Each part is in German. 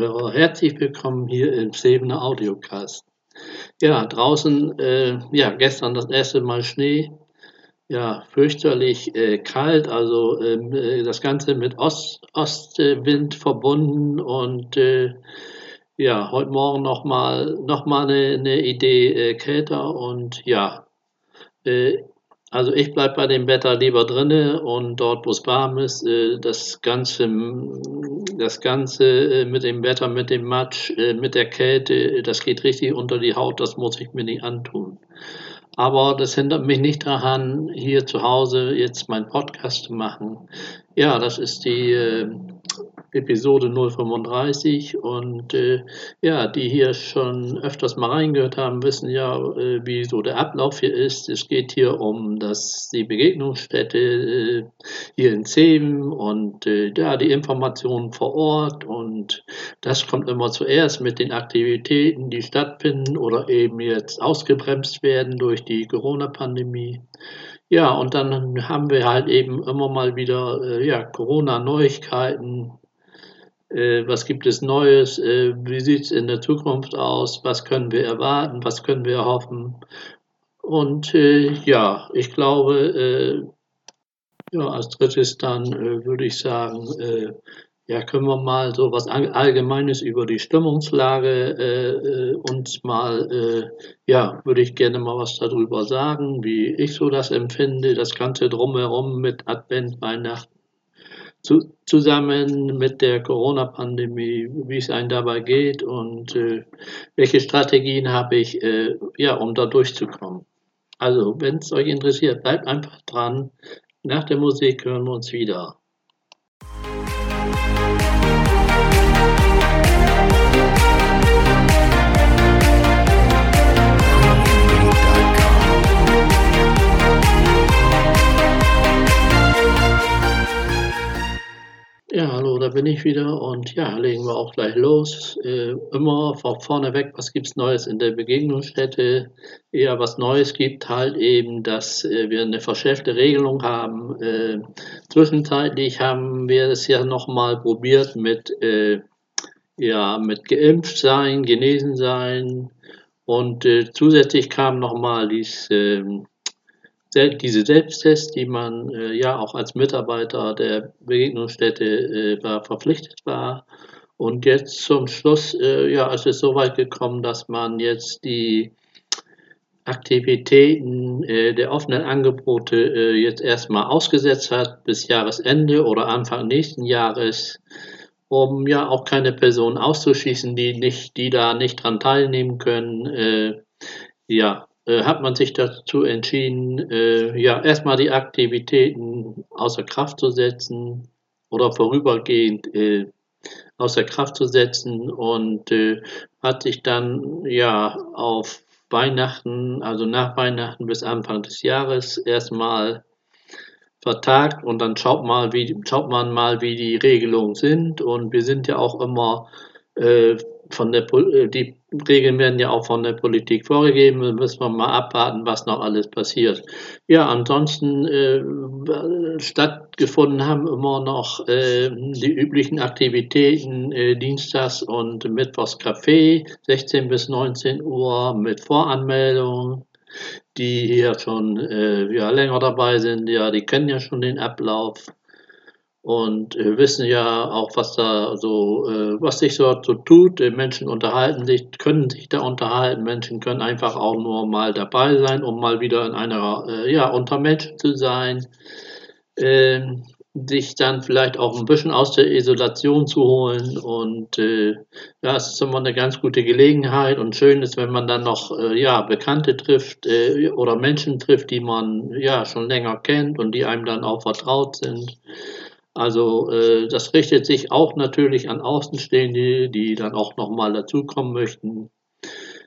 Zuhörer. Herzlich willkommen hier im Sebener Audiocast. Ja, draußen, äh, ja, gestern das erste Mal Schnee. Ja, fürchterlich äh, kalt, also ähm, äh, das Ganze mit Ost, Ostwind verbunden und äh, ja, heute Morgen nochmal noch mal eine, eine Idee äh, kälter und ja, äh, also ich bleibe bei dem Wetter lieber drinne und dort, wo es warm ist, äh, das Ganze, das Ganze äh, mit dem Wetter, mit dem Matsch, äh, mit der Kälte, das geht richtig unter die Haut, das muss ich mir nicht antun. Aber das hindert mich nicht daran, hier zu Hause jetzt meinen Podcast zu machen. Ja, das ist die Episode 035 und äh, ja, die hier schon öfters mal reingehört haben, wissen ja, äh, wie so der Ablauf hier ist. Es geht hier um das, die Begegnungsstätte äh, hier in Zeven und äh, ja, die Informationen vor Ort und das kommt immer zuerst mit den Aktivitäten, die stattfinden oder eben jetzt ausgebremst werden durch die Corona-Pandemie. Ja, und dann haben wir halt eben immer mal wieder äh, ja, Corona-Neuigkeiten, äh, was gibt es Neues? Äh, wie sieht es in der Zukunft aus? Was können wir erwarten? Was können wir erhoffen? Und äh, ja, ich glaube, äh, ja, als drittes dann äh, würde ich sagen, ja, können wir mal so was Allgemeines über die Stimmungslage uns mal, ja, würde ich gerne mal was darüber sagen, wie ich so das empfinde, das Ganze drumherum mit Advent, Weihnachten zu, zusammen mit der Corona-Pandemie, wie es einem dabei geht und äh, welche Strategien habe ich, äh, ja, um da durchzukommen. Also, wenn es euch interessiert, bleibt einfach dran. Nach der Musik hören wir uns wieder. Ja, hallo, da bin ich wieder und ja, legen wir auch gleich los. Äh, immer von vorne weg, was gibt es Neues in der Begegnungsstätte? Eher was Neues gibt halt eben, dass äh, wir eine verschärfte Regelung haben. Äh, zwischenzeitlich haben wir es ja nochmal probiert mit, äh, ja, mit geimpft sein, genesen sein und äh, zusätzlich kam nochmal dies ähm, diese Selbsttests, die man äh, ja auch als Mitarbeiter der Begegnungsstätte äh, war, verpflichtet war. Und jetzt zum Schluss äh, ja, ist es so weit gekommen, dass man jetzt die Aktivitäten äh, der offenen Angebote äh, jetzt erstmal ausgesetzt hat bis Jahresende oder Anfang nächsten Jahres, um ja auch keine Personen auszuschließen, die nicht, die da nicht dran teilnehmen können. Äh, ja, hat man sich dazu entschieden, äh, ja, erstmal die Aktivitäten außer Kraft zu setzen oder vorübergehend äh, außer Kraft zu setzen und äh, hat sich dann ja auf Weihnachten, also nach Weihnachten bis Anfang des Jahres erstmal vertagt und dann schaut mal, wie schaut man mal, wie die Regelungen sind und wir sind ja auch immer äh, von der äh, die Regeln werden ja auch von der Politik vorgegeben. Da müssen wir mal abwarten, was noch alles passiert. Ja, ansonsten äh, stattgefunden haben immer noch äh, die üblichen Aktivitäten äh, Dienstags und Mittwochs Café, 16 bis 19 Uhr mit Voranmeldung. Die hier schon äh, ja, länger dabei sind, ja, die kennen ja schon den Ablauf und äh, wissen ja auch, was da so, äh, was sich dort so tut. Menschen unterhalten sich, können sich da unterhalten. Menschen können einfach auch nur mal dabei sein, um mal wieder in einer, äh, ja, unter Menschen zu sein. Ähm, sich dann vielleicht auch ein bisschen aus der Isolation zu holen. Und äh, ja, es ist immer eine ganz gute Gelegenheit und schön ist, wenn man dann noch äh, ja, Bekannte trifft äh, oder Menschen trifft, die man ja schon länger kennt und die einem dann auch vertraut sind. Also äh, das richtet sich auch natürlich an Außenstehende, die dann auch nochmal dazukommen möchten.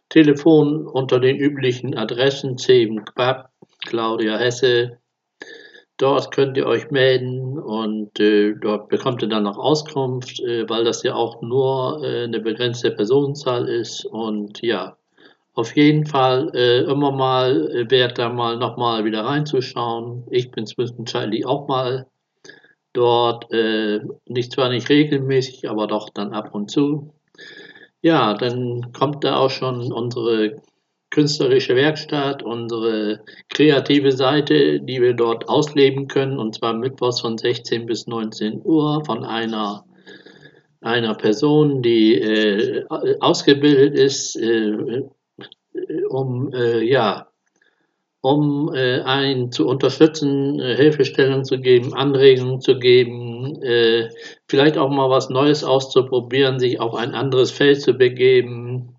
Telefon unter den üblichen Adressen 10 Quab, Claudia Hesse. Dort könnt ihr euch melden und äh, dort bekommt ihr dann noch Auskunft, äh, weil das ja auch nur äh, eine begrenzte Personenzahl ist. Und ja, auf jeden Fall äh, immer mal äh, wert, da mal nochmal wieder reinzuschauen. Ich bin zwischenzeitlich auch mal dort, äh, nicht zwar nicht regelmäßig, aber doch dann ab und zu. Ja, dann kommt da auch schon unsere künstlerische Werkstatt, unsere kreative Seite, die wir dort ausleben können, und zwar mittwochs von 16 bis 19 Uhr von einer, einer Person, die äh, ausgebildet ist, äh, um äh, ja, um äh, einen zu unterstützen, äh, Hilfestellung zu geben, Anregungen zu geben, äh, vielleicht auch mal was Neues auszuprobieren, sich auf ein anderes Feld zu begeben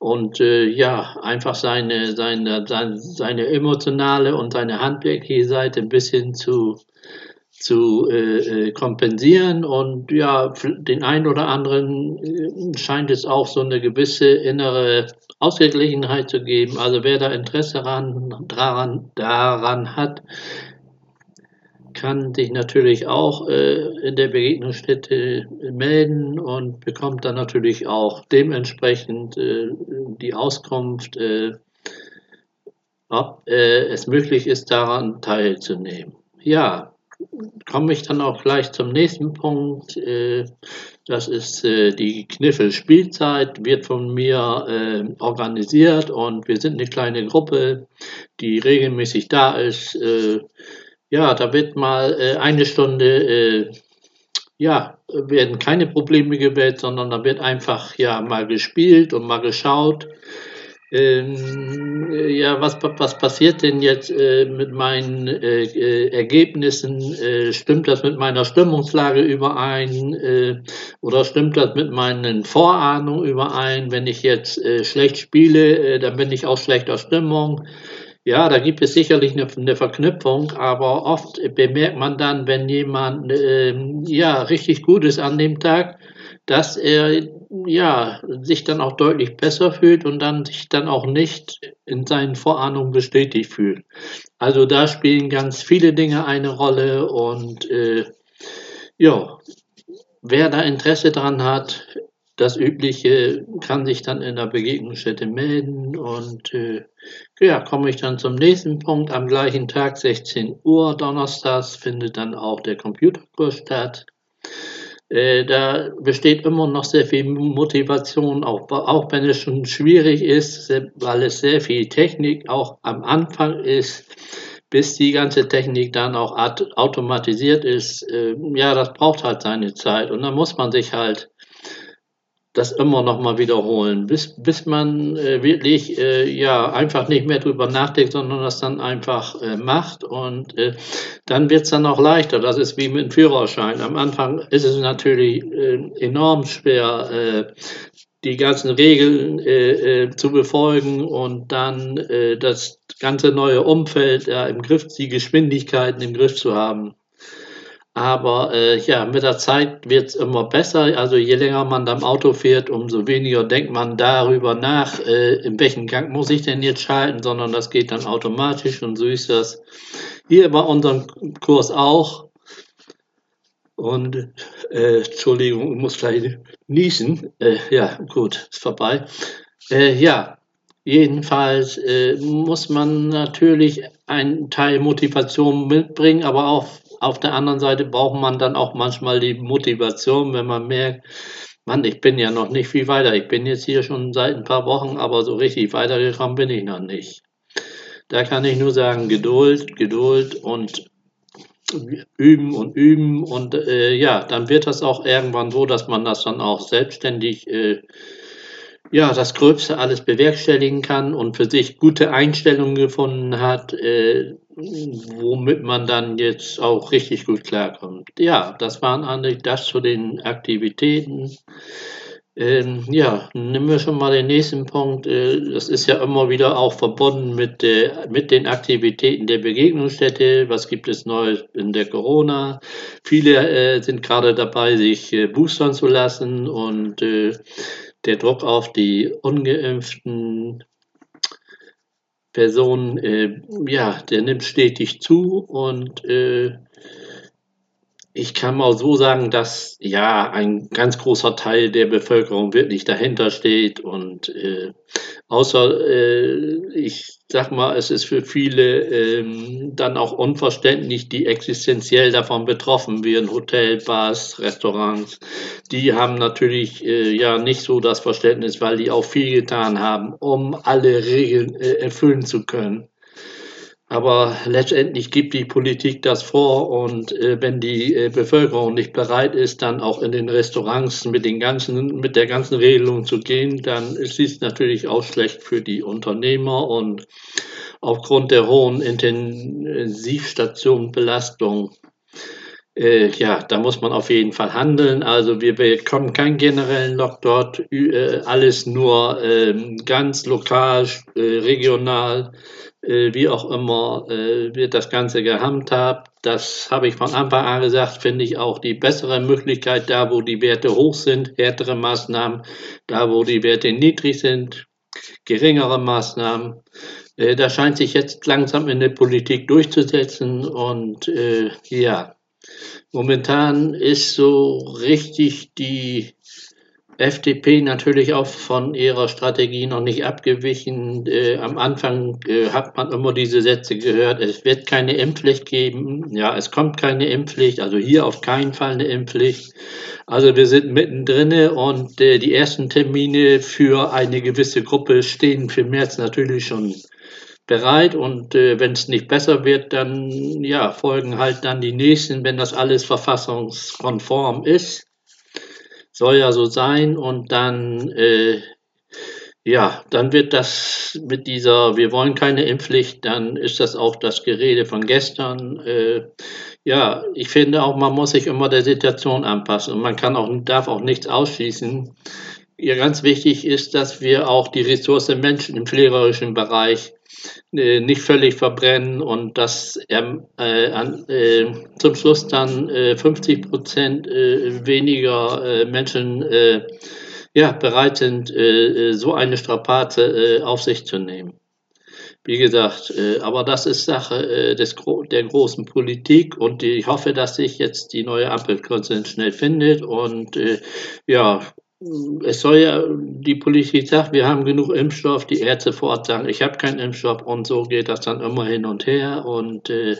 und äh, ja, einfach seine, seine, seine, seine emotionale und seine handwerkliche Seite ein bisschen zu, zu äh, äh kompensieren und ja, den einen oder anderen äh, scheint es auch so eine gewisse innere Ausgeglichenheit zu geben. Also wer da Interesse daran, daran, daran hat, kann sich natürlich auch äh, in der Begegnungsstätte melden und bekommt dann natürlich auch dementsprechend äh, die Auskunft, äh, ob äh, es möglich ist, daran teilzunehmen. Ja, komme ich dann auch gleich zum nächsten Punkt. Äh, das ist äh, die Kniffel-Spielzeit, wird von mir äh, organisiert und wir sind eine kleine Gruppe, die regelmäßig da ist. Ja, da wird mal eine Stunde ja, werden keine Probleme gewählt, sondern da wird einfach ja mal gespielt und mal geschaut, ähm, ja, was, was passiert denn jetzt äh, mit meinen äh, äh, Ergebnissen? Äh, stimmt das mit meiner Stimmungslage überein? Äh, oder stimmt das mit meinen Vorahnungen überein? Wenn ich jetzt äh, schlecht spiele, dann bin ich auch schlechter Stimmung. Ja, da gibt es sicherlich eine, eine, Verknüpfung, aber oft bemerkt man dann, wenn jemand ähm, ja richtig gut ist an dem Tag, dass er ja sich dann auch deutlich besser fühlt und dann sich dann auch nicht in seinen Vorahnungen bestätigt fühlt. Also da spielen ganz viele Dinge eine Rolle und äh, ja, wer da Interesse dran hat, das Übliche kann sich dann in der Begegnungsstätte melden und äh, ja, komme ich dann zum nächsten Punkt. Am gleichen Tag, 16 Uhr donnerstags, findet dann auch der Computerkurs statt. Äh, da besteht immer noch sehr viel Motivation, auch, auch wenn es schon schwierig ist, weil es sehr viel Technik auch am Anfang ist, bis die ganze Technik dann auch automatisiert ist. Äh, ja, das braucht halt seine Zeit und dann muss man sich halt das immer noch mal wiederholen, bis, bis man äh, wirklich äh, ja einfach nicht mehr drüber nachdenkt, sondern das dann einfach äh, macht und äh, dann wird's dann auch leichter. Das ist wie mit dem Führerschein. Am Anfang ist es natürlich äh, enorm schwer, äh, die ganzen Regeln äh, äh, zu befolgen und dann äh, das ganze neue Umfeld ja, im Griff, die Geschwindigkeiten im Griff zu haben. Aber äh, ja, mit der Zeit wird es immer besser. Also je länger man am Auto fährt, umso weniger denkt man darüber nach, äh, in welchen Gang muss ich denn jetzt schalten, sondern das geht dann automatisch und so ist das hier bei unserem Kurs auch. Und äh, Entschuldigung, ich muss gleich niesen. Äh, ja, gut, ist vorbei. Äh, ja, jedenfalls äh, muss man natürlich einen Teil Motivation mitbringen, aber auch auf der anderen Seite braucht man dann auch manchmal die Motivation, wenn man merkt, Mann, ich bin ja noch nicht viel weiter. Ich bin jetzt hier schon seit ein paar Wochen, aber so richtig weitergekommen bin ich noch nicht. Da kann ich nur sagen, Geduld, Geduld und üben und üben und äh, ja, dann wird das auch irgendwann so, dass man das dann auch selbstständig äh, ja, das Gröbste alles bewerkstelligen kann und für sich gute Einstellungen gefunden hat, äh, womit man dann jetzt auch richtig gut klarkommt. Ja, das waren eigentlich das zu den Aktivitäten. Ähm, ja, nehmen wir schon mal den nächsten Punkt. Äh, das ist ja immer wieder auch verbunden mit, äh, mit den Aktivitäten der Begegnungsstätte. Was gibt es Neues in der Corona? Viele äh, sind gerade dabei, sich äh, boostern zu lassen und äh, der Druck auf die ungeimpften Personen, äh, ja, der nimmt stetig zu und äh, Ich kann mal so sagen, dass ja ein ganz großer Teil der Bevölkerung wirklich dahinter steht und äh, außer äh, ich sag mal, es ist für viele ähm, dann auch unverständlich, die existenziell davon betroffen wären, Hotel, Bars, Restaurants. Die haben natürlich äh, ja nicht so das Verständnis, weil die auch viel getan haben, um alle Regeln äh, erfüllen zu können. Aber letztendlich gibt die Politik das vor und äh, wenn die äh, Bevölkerung nicht bereit ist, dann auch in den Restaurants mit den ganzen, mit der ganzen Regelung zu gehen, dann ist es natürlich auch schlecht für die Unternehmer und aufgrund der hohen Intensivstationenbelastung äh, ja, da muss man auf jeden Fall handeln. Also wir bekommen keinen generellen Lockdown, äh, alles nur äh, ganz lokal, äh, regional, wie auch immer äh, wird das Ganze gehandhabt. Das habe ich von Anfang an gesagt, finde ich auch die bessere Möglichkeit, da wo die Werte hoch sind, härtere Maßnahmen, da wo die Werte niedrig sind, geringere Maßnahmen. Da scheint sich jetzt langsam in der Politik durchzusetzen und äh, ja, Momentan ist so richtig die FDP natürlich auch von ihrer Strategie noch nicht abgewichen. Äh, am Anfang äh, hat man immer diese Sätze gehört, es wird keine Impfpflicht geben. Ja, es kommt keine Impfpflicht, also hier auf keinen Fall eine Impfpflicht. Also wir sind mittendrin und äh, die ersten Termine für eine gewisse Gruppe stehen für März natürlich schon bereit und äh, wenn es nicht besser wird, dann ja, folgen halt dann die nächsten, wenn das alles verfassungskonform ist. Soll ja so sein und dann äh, ja, dann wird das mit dieser, wir wollen keine Impfpflicht, dann ist das auch das Gerede von gestern. Äh, ja, ich finde auch, man muss sich immer der Situation anpassen und man kann auch, darf auch nichts ausschließen. Ja, ganz wichtig ist, dass wir auch die Ressource Menschen im pflegerischen Bereich äh, nicht völlig verbrennen und dass er äh, an, äh, zum Schluss dann äh, 50 Prozent äh, weniger äh, Menschen ja, bereit sind, so eine Strapaze auf sich zu nehmen. Wie gesagt, aber das ist Sache des, der großen Politik und ich hoffe, dass sich jetzt die neue Ampelkonsensus schnell findet und ja, es soll ja, die Politik sagt, wir haben genug Impfstoff, die Ärzte vor Ort sagen, ich habe keinen Impfstoff und so geht das dann immer hin und her und äh,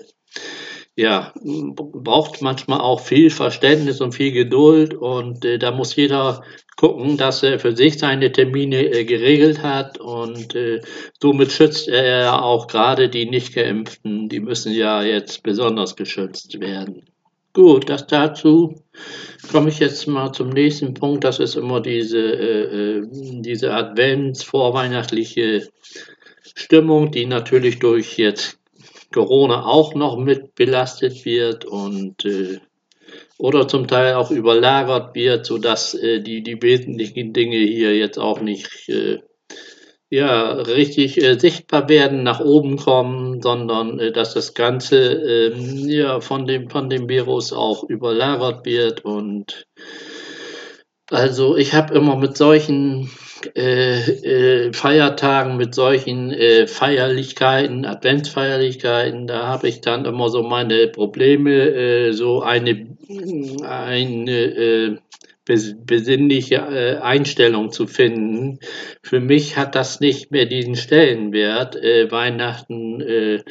ja, braucht manchmal auch viel Verständnis und viel Geduld und äh, da muss jeder gucken, dass er für sich seine Termine äh, geregelt hat und äh, somit schützt er auch gerade die nicht geimpften, die müssen ja jetzt besonders geschützt werden. Gut, das dazu komme ich jetzt mal zum nächsten Punkt. Das ist immer diese, äh, äh, diese Advents-vorweihnachtliche Stimmung, die natürlich durch jetzt Corona auch noch mit belastet wird und äh, oder zum Teil auch überlagert wird, sodass äh, die, die wesentlichen Dinge hier jetzt auch nicht äh, ja, richtig äh, sichtbar werden, nach oben kommen, sondern äh, dass das Ganze ähm, ja, von, dem, von dem Virus auch überlagert wird. Und also ich habe immer mit solchen äh, äh Feiertagen, mit solchen äh, Feierlichkeiten, Adventsfeierlichkeiten, da habe ich dann immer so meine Probleme, äh, so eine, eine besinnliche äh, Einstellung zu finden. Für mich hat das nicht mehr diesen Stellenwert. Äh, Weihnachten äh,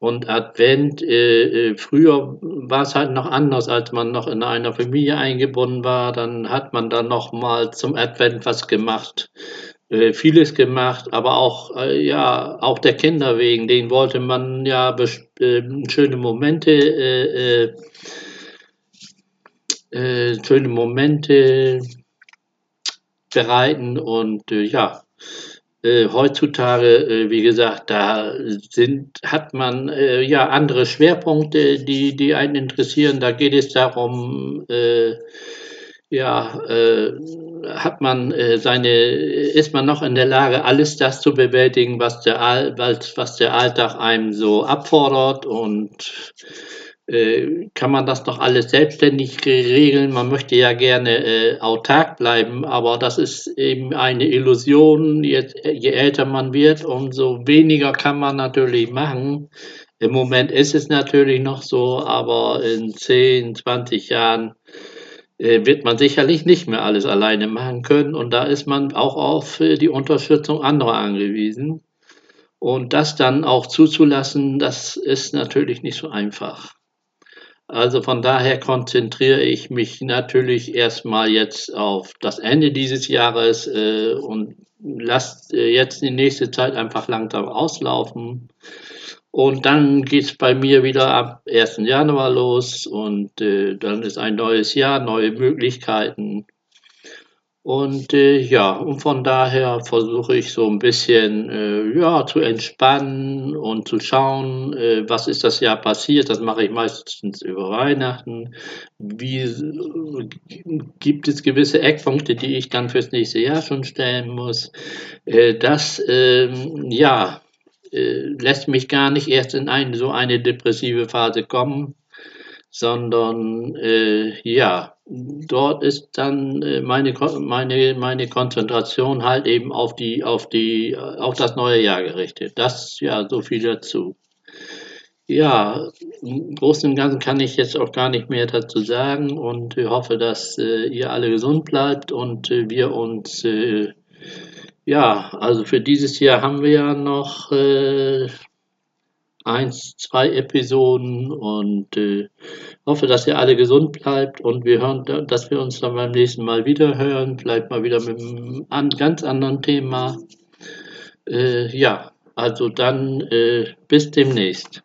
und Advent, früher war es halt noch anders, als man noch in einer Familie eingebunden war. Dann hat man dann noch mal zum Advent was gemacht, vieles gemacht, aber auch ja auch der Kinder wegen, den wollte man ja schöne Momente äh, schöne Momente bereiten und äh, ja, äh, heutzutage, äh, wie gesagt, da sind, hat man äh, ja andere Schwerpunkte, die, die einen interessieren. Da geht es darum, äh, ja, hat man seine, ist man noch in der Lage, alles das zu bewältigen, was der, was der Alltag einem so abfordert und äh, kann man das doch alles selbstständig regeln. Man möchte ja gerne äh, autark bleiben, aber das ist eben eine Illusion. Jetzt, je älter man wird, umso weniger kann man natürlich machen. Im Moment ist es natürlich noch so, aber in 10, 20 Jahren äh, wird man sicherlich nicht mehr alles alleine machen können und da ist man auch auf äh, die Unterstützung anderer angewiesen. Und das dann auch zuzulassen, das ist natürlich nicht so einfach. Also von daher konzentriere ich mich natürlich erstmal jetzt auf das Ende dieses Jahres äh, und lasse äh, jetzt die nächste Zeit einfach langsam auslaufen. Und dann geht es bei mir wieder ab 1. Januar los und äh, dann ist ein neues Jahr, neue Möglichkeiten. Und äh, ja, und von daher versuche ich so ein bisschen äh, ja, zu entspannen und zu schauen, äh, was ist das Jahr passiert. Das mache ich meistens über Weihnachten. Wie gibt es gewisse Eckpunkte, die ich dann fürs nächste Jahr schon stellen muss? Äh, das ähm, ja, äh, lässt mich gar nicht erst in ein, so eine depressive Phase kommen sondern äh, ja, dort ist dann äh, meine, meine, meine Konzentration halt eben auf die, auf die, auf das neue Jahr gerichtet. Das, ja, so viel dazu. Ja, im Großen und Ganzen kann ich jetzt auch gar nicht mehr dazu sagen und hoffe, dass äh, ihr alle gesund bleibt und äh, wir uns, äh, ja, also für dieses Jahr haben wir ja noch äh, eins, zwei Episoden und äh, hoffe, dass ihr alle gesund bleibt und wir hören, dass wir uns dann beim nächsten Mal wieder hören, vielleicht mal wieder mit einem ganz anderen Thema. Äh, ja, also dann äh, bis demnächst.